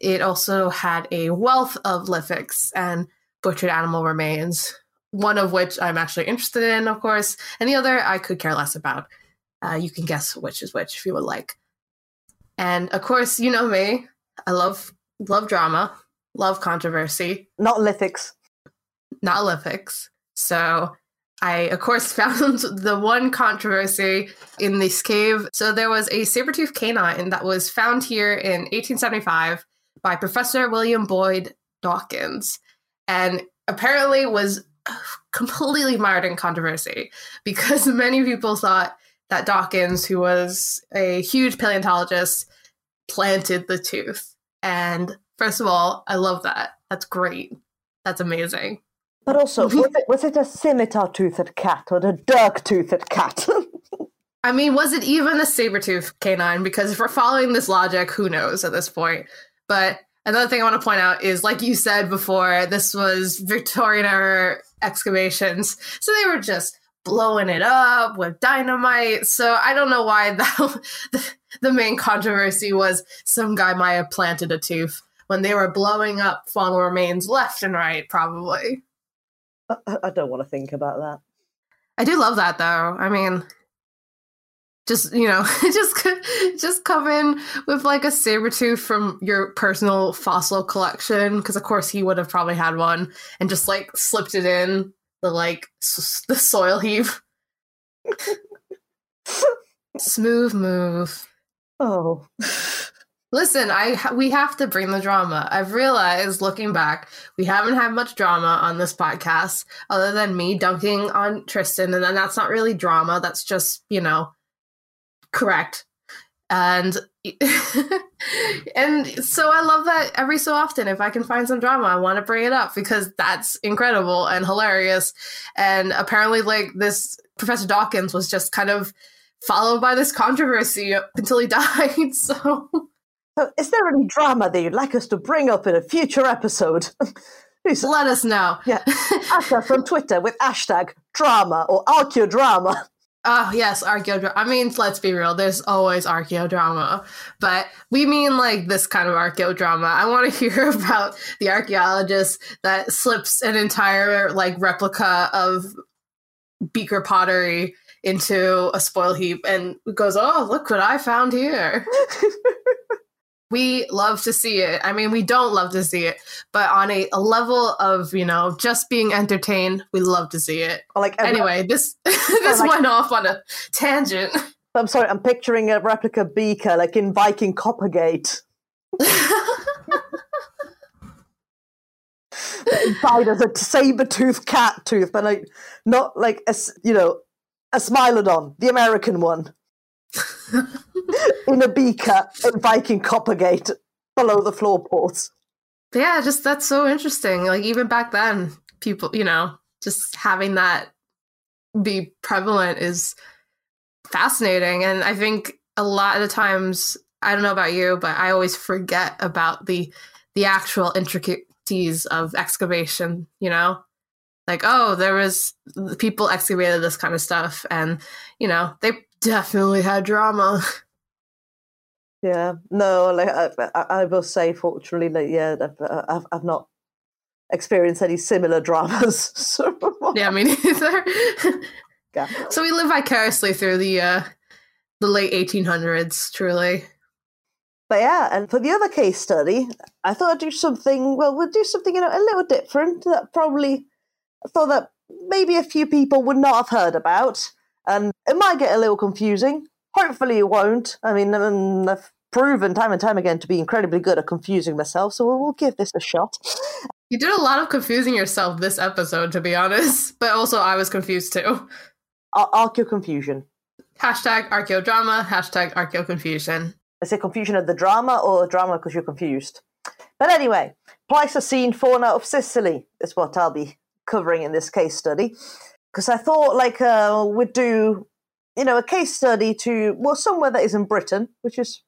it also had a wealth of lithics and butchered animal remains, one of which I'm actually interested in, of course, and the other I could care less about. Uh, you can guess which is which if you would like. And of course, you know me. I love love drama, love controversy, not lithics. not lithics. So I, of course, found the one controversy in this cave. So there was a saber-toothed canine that was found here in 1875 by Professor William Boyd Dawkins, and apparently was uh, completely mired in controversy because many people thought that Dawkins, who was a huge paleontologist, planted the tooth. And first of all, I love that. That's great. That's amazing. But also, was it, was it a scimitar-toothed cat or a dirk-toothed cat? I mean, was it even a saber-toothed canine? Because if we're following this logic, who knows at this point? But another thing I want to point out is, like you said before, this was Victorian era excavations. So they were just blowing it up with dynamite. So I don't know why that, the main controversy was some guy might have planted a tooth when they were blowing up faunal remains left and right, probably. I, I don't want to think about that. I do love that though. I mean, just you know, just just come in with like a saber tooth from your personal fossil collection, because of course he would have probably had one, and just like slipped it in the like s- the soil heave. Smooth move. Oh, Listen, I we have to bring the drama. I've realized looking back, we haven't had much drama on this podcast other than me dunking on Tristan and then that's not really drama, that's just, you know, correct. And and so I love that every so often if I can find some drama, I want to bring it up because that's incredible and hilarious. And apparently like this Professor Dawkins was just kind of followed by this controversy until he died. So so is there any drama that you'd like us to bring up in a future episode? Please, let us know. yeah, ask us on Twitter with hashtag drama or archaeodrama. Oh yes, archaeodrama. I mean, let's be real. There's always archaeodrama, but we mean like this kind of archaeodrama. I want to hear about the archaeologist that slips an entire like replica of beaker pottery into a spoil heap and goes, "Oh, look what I found here." We love to see it. I mean, we don't love to see it, but on a, a level of you know just being entertained, we love to see it. Like Anyway, this this like- went off on a tangent. I'm sorry, I'm picturing a replica beaker like in Viking Coppergate. Inside as a saber-toothed cat tooth, but like not like a you know a smilodon, the American one, in a beaker at Viking Coppergate below the floorboards. Yeah, just that's so interesting. Like even back then, people, you know, just having that be prevalent is fascinating. And I think a lot of the times, I don't know about you, but I always forget about the the actual intricacies of excavation, you know? like, oh, there was people excavated this kind of stuff, and you know, they definitely had drama. Yeah, no, like I, I, I will say, fortunately, like yeah, I've, I've, I've not experienced any similar dramas. So yeah, me neither. yeah. So we live vicariously through the uh, the late 1800s, truly. But yeah, and for the other case study, I thought I'd do something. Well, we'll do something you know a little different that probably I thought that maybe a few people would not have heard about, and it might get a little confusing. Hopefully, it won't. I mean, um, I've proven time and time again to be incredibly good at confusing myself, so we'll, we'll give this a shot. You did a lot of confusing yourself this episode, to be honest. But also, I was confused too. Ar- Archeo confusion. Hashtag archaeodrama, hashtag archeo confusion. I say confusion of the drama or drama because you're confused. But anyway, Pleistocene fauna of Sicily is what I'll be covering in this case study. Because I thought, like, uh, we'd do, you know, a case study to, well, somewhere that is in Britain, which is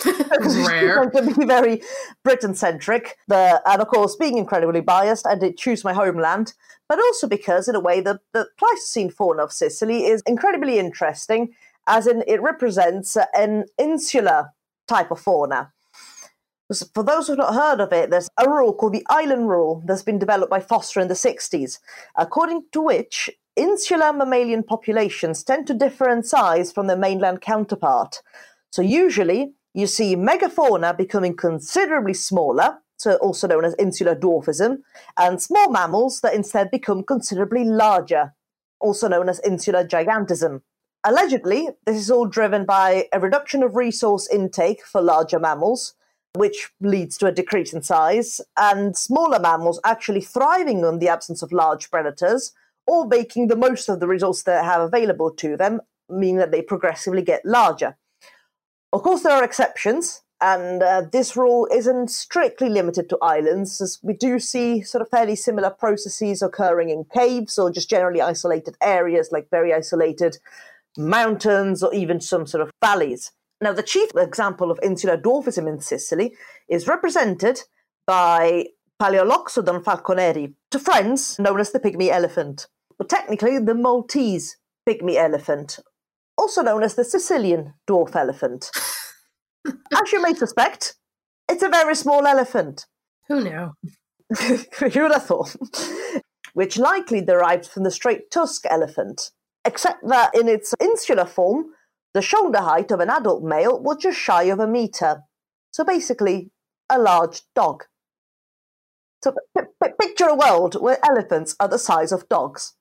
Rare. to be very Britain centric. And of course, being incredibly biased, I did choose my homeland, but also because, in a way, the, the Pleistocene fauna of Sicily is incredibly interesting, as in it represents an insular type of fauna. For those who've not heard of it, there's a rule called the island rule that's been developed by Foster in the 60s, according to which insular mammalian populations tend to differ in size from their mainland counterpart. So usually you see megafauna becoming considerably smaller, so also known as insular dwarfism, and small mammals that instead become considerably larger, also known as insular gigantism. Allegedly, this is all driven by a reduction of resource intake for larger mammals, which leads to a decrease in size, and smaller mammals actually thriving on the absence of large predators or making the most of the resources they have available to them, meaning that they progressively get larger. Of course, there are exceptions, and uh, this rule isn't strictly limited to islands, as we do see sort of fairly similar processes occurring in caves or just generally isolated areas, like very isolated mountains or even some sort of valleys. Now, the chief example of insular dwarfism in Sicily is represented by Paleoloxodon falconeri, to friends known as the pygmy elephant, but technically the Maltese pygmy elephant, also known as the Sicilian dwarf elephant. As you may suspect, it's a very small elephant. Who knew? Who would have thought? Which likely derives from the straight tusk elephant, except that in its insular form, the shoulder height of an adult male was just shy of a meter. So basically, a large dog. So picture a world where elephants are the size of dogs.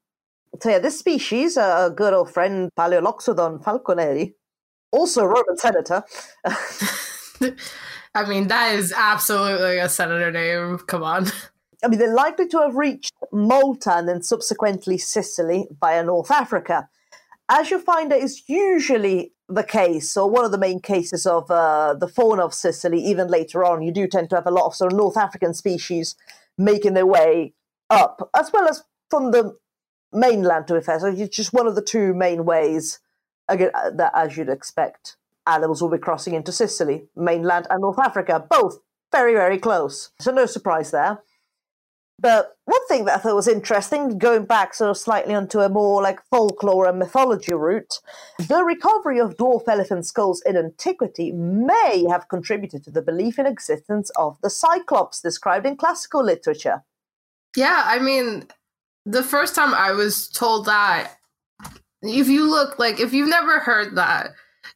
So yeah, this species, uh, a good old friend Paleoloxodon falconeri, also a Roman senator. I mean, that is absolutely a senator name. Come on. I mean, they're likely to have reached Malta and then subsequently Sicily via North Africa. As you find it is usually the case, or one of the main cases of uh, the fauna of Sicily, even later on, you do tend to have a lot of sort of North African species making their way up, as well as from the mainland, to fair. So it's just one of the two main ways, again, uh, that as you'd expect, animals will be crossing into Sicily, mainland and North Africa, both very, very close. So no surprise there. But one thing that I thought was interesting, going back sort of slightly onto a more like folklore and mythology route, the recovery of dwarf elephant skulls in antiquity may have contributed to the belief in existence of the Cyclops described in classical literature. Yeah, I mean, the first time I was told that, if you look like if you've never heard that,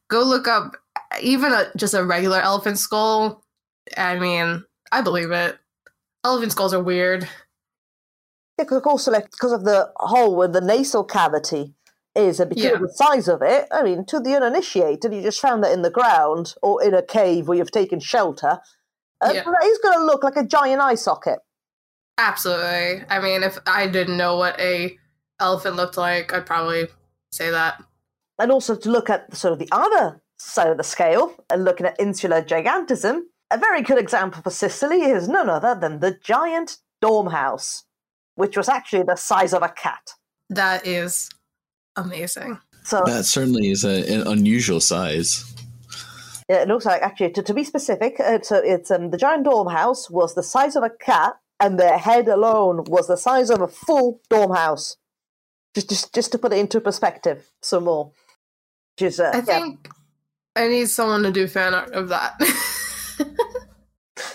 go look up even a, just a regular elephant skull. I mean, I believe it. Elephant skulls are weird. Yeah, because also like because of the hole where the nasal cavity is, and because Yeah. of the size of it, I mean, to the uninitiated, you just found that in the ground or in a cave where you've taken shelter. Uh, Yeah. That is going to look like a giant eye socket. Absolutely. I mean, if I didn't know what a elephant looked like, I'd probably say that. and also to look at sort of the other side of the scale and looking at insular gigantism, a very good example for Sicily is none other than the giant Dormouse, which was actually the size of a cat. That is amazing. So That certainly is a, an unusual size. it looks like actually to, to be specific, uh, so it's um, the giant Dormouse was the size of a cat and their head alone was the size of a full dormouse. Just, just, just to put it into perspective, some more. Which is, uh, I yeah, think I need someone to do fan art of that.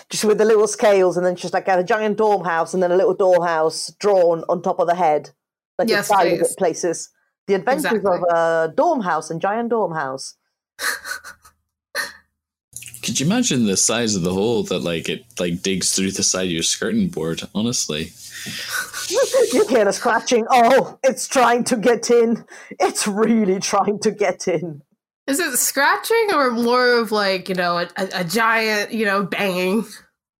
just with the little scales, and then just like a giant dormouse, and then a little dormouse drawn on top of the head, like Yes, inside of please. it places. The adventures Exactly. Uh, of a dormouse and giant dormouse. Could you imagine the size of the hole that like it like digs through the side of your skirting board? Honestly, you hear the scratching. Oh, it's trying to get in. It's really trying to get in. Is it scratching or more of like, you know, a, a, a giant, you know, banging?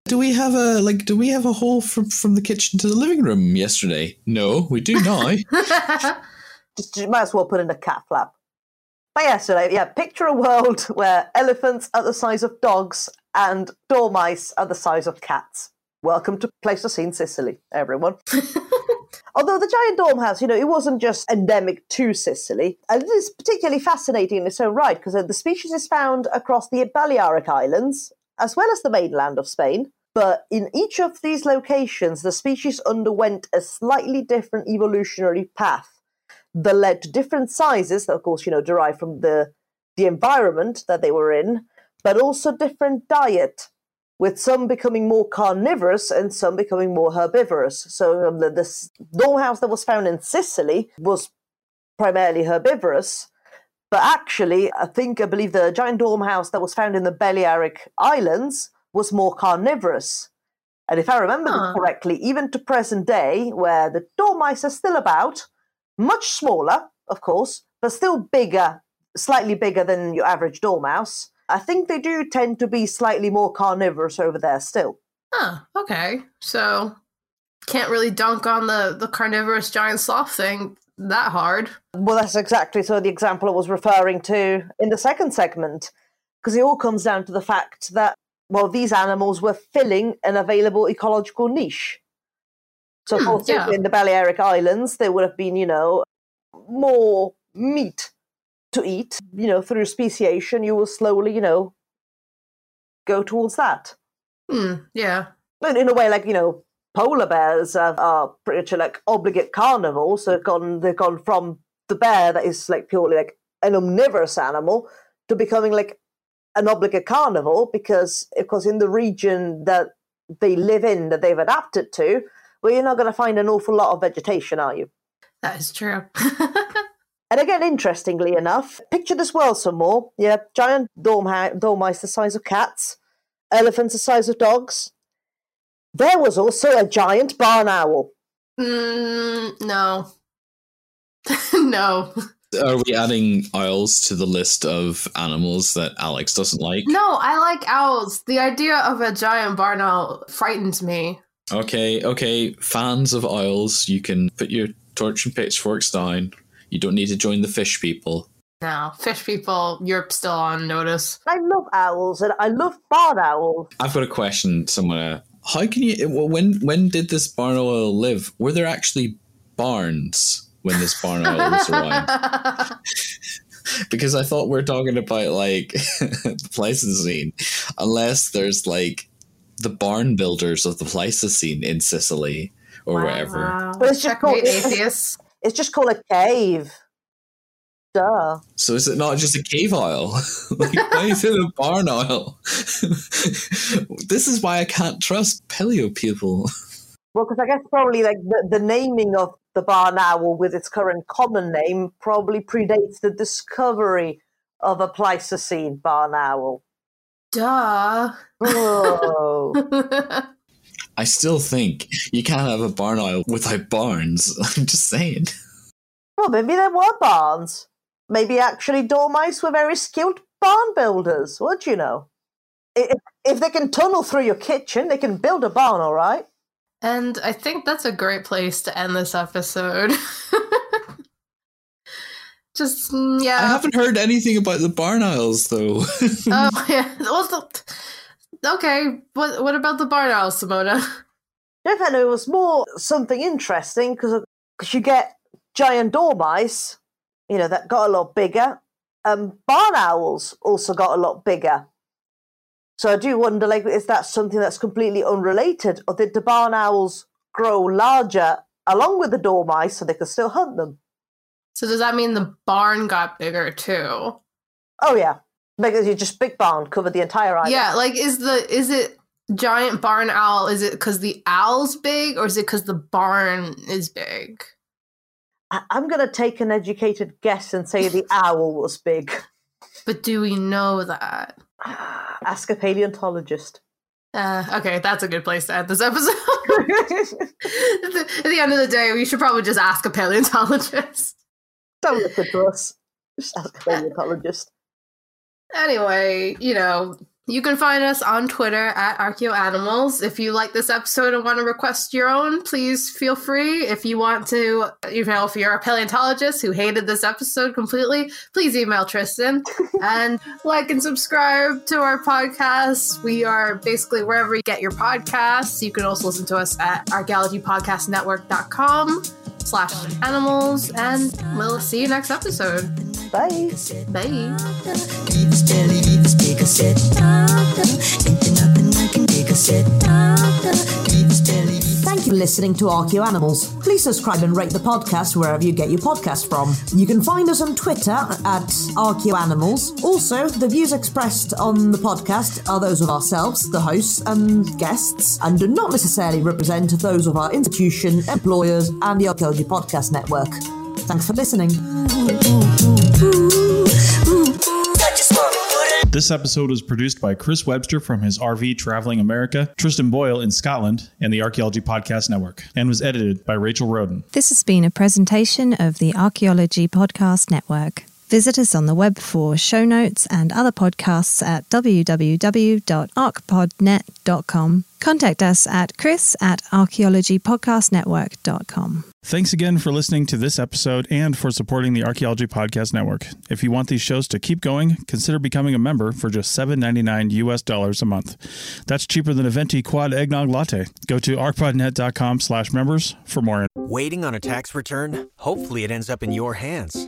do we have a like? Do we have a hole from from the kitchen to the living room yesterday? No, we do now. Just you might as well put in a cat flap. But yesterday, yeah, picture a world where elephants are the size of dogs and dormice are the size of cats. Welcome to Pleistocene Sicily, everyone. Although the giant dormouse, you know, it wasn't just endemic to Sicily, and it is particularly fascinating in its own right because uh, the species is found across the Balearic Islands as well as the mainland of Spain. But in each of these locations, the species underwent a slightly different evolutionary path that led to different sizes that, of course, you know, derived from the the environment that they were in, but also different diet, with some becoming more carnivorous and some becoming more herbivorous. So um, the, this dormouse that was found in Sicily was primarily herbivorous, but actually, I think I believe the giant dormouse that was found in the Balearic Islands was more carnivorous. And if I remember Huh. correctly, even to present day, where the dormice are still about, much smaller, of course, but still bigger, slightly bigger than your average dormouse. I think they do tend to be slightly more carnivorous over there still. Huh, okay. So can't really dunk on the, the carnivorous giant sloth thing that hard. Well, that's exactly so the example I was referring to in the second segment, because it all comes down to the fact that, well, these animals were filling an available ecological niche. So, Hmm, yeah. in the Balearic Islands, there would have been, you know, more meat to eat. You know, through speciation, you will slowly, you know, go towards that. Hmm, yeah. But in a way, like you know, polar bears are, are pretty much like obligate carnivores. So they've gone, they've gone from the bear that is like purely like an omnivorous animal to becoming like an obligate carnivore because, of course, in the region that they live in, that they've adapted to, well, you're not going to find an awful lot of vegetation, are you? That is true. And again, interestingly enough, picture this world some more. Yeah, giant dorm- dormice the size of cats, elephants the size of dogs. There was also a giant barn owl. mm, no. no. Are we adding owls to the list of animals that Alex doesn't like? No, I like owls. The idea of a giant barn owl frightens me. Okay, okay. Fans of owls, you can put your torch and pitchforks down. You don't need to join the fish people. No, fish people, you're still on notice. I love owls and I love barn owls. I've got a question, somewhere. Uh, how can you? Uh, well, When when did this barn owl live? Were there actually barns when this barn owl was around? Because I thought we are talking about like the Pleistocene, unless there's like the barn builders of the Pleistocene in Sicily or wherever. Wow. But it's just called- Checkmate atheists. It's just called a cave. Duh. So is it not just a cave owl? like, why is it a barn owl? this is why I can't trust paleo people. Well, because I guess probably like the, the naming of the barn owl with its current common name probably predates the discovery of a Pleistocene barn owl. Duh. Oh. I still think you can't have a barn owl without barns. I'm just saying. well, maybe there were barns. Maybe actually dormice were very skilled barn builders. What do you know? If, if they can tunnel through your kitchen, they can build a barn, all right? and I think that's a great place to end this episode. Just, mm, yeah. I haven't heard anything about the barn owls though. Oh, yeah. Well, the- okay. What, what about the barn owl, Simona? Jeff it was more something interesting because you get giant dormice, you know, that got a lot bigger. Um, barn owls also got a lot bigger. So I do wonder, like, is that something that's completely unrelated, or did the barn owls grow larger along with the dormice so they could still hunt them? So does that mean the barn got bigger too? Oh yeah, because you just big barn covered the entire island. Yeah, like is the is it giant barn owl? Is it because the owl's big, or is it because the barn is big? I- I'm gonna take an educated guess and say the owl was big. But do we know that? Ask a paleontologist. Uh, okay, that's a good place to end this episode. at, the, at the end of the day, we should probably just ask a paleontologist. Don't listen to us. Just ask a paleontologist. Anyway, you know, you can find us on Twitter at ArchaeoAnimals. If you like this episode and want to request your own, please feel free. If you want to, you know, if you're a paleontologist who hated this episode completely, please email Tristan and like and subscribe to our podcast. We are basically wherever you get your podcasts. You can also listen to us at archaeologypodcastnetwork.com slash animals and we'll see you next episode. Bye. Bye. Thank you for listening to Archaeo Animals. Please subscribe and rate the podcast wherever you get your podcast from. You can find us on Twitter at ArchaeoAnimals. Also, the views expressed on the podcast are those of ourselves, the hosts and guests, and do not necessarily represent those of our institution, employers, and the Archaeology Podcast Network. Thanks for listening. This episode was produced by Chris Webster from his RV Traveling America, Tristan Boyle in Scotland, and the Archaeology Podcast Network, and was edited by Rachel Roden. This has been a presentation of the Archaeology Podcast Network. Visit us on the web for show notes and other podcasts at www.archpodnet.com. Contact us at chris at archaeologypodcastnetwork.com. Thanks again for listening to this episode and for supporting the Archaeology Podcast Network. If you want these shows to keep going, consider becoming a member for just $7.99 US dollars a month. That's cheaper than a venti quad eggnog latte. Go to archpodnet.com slash members for more. Waiting on a tax return? Hopefully it ends up in your hands.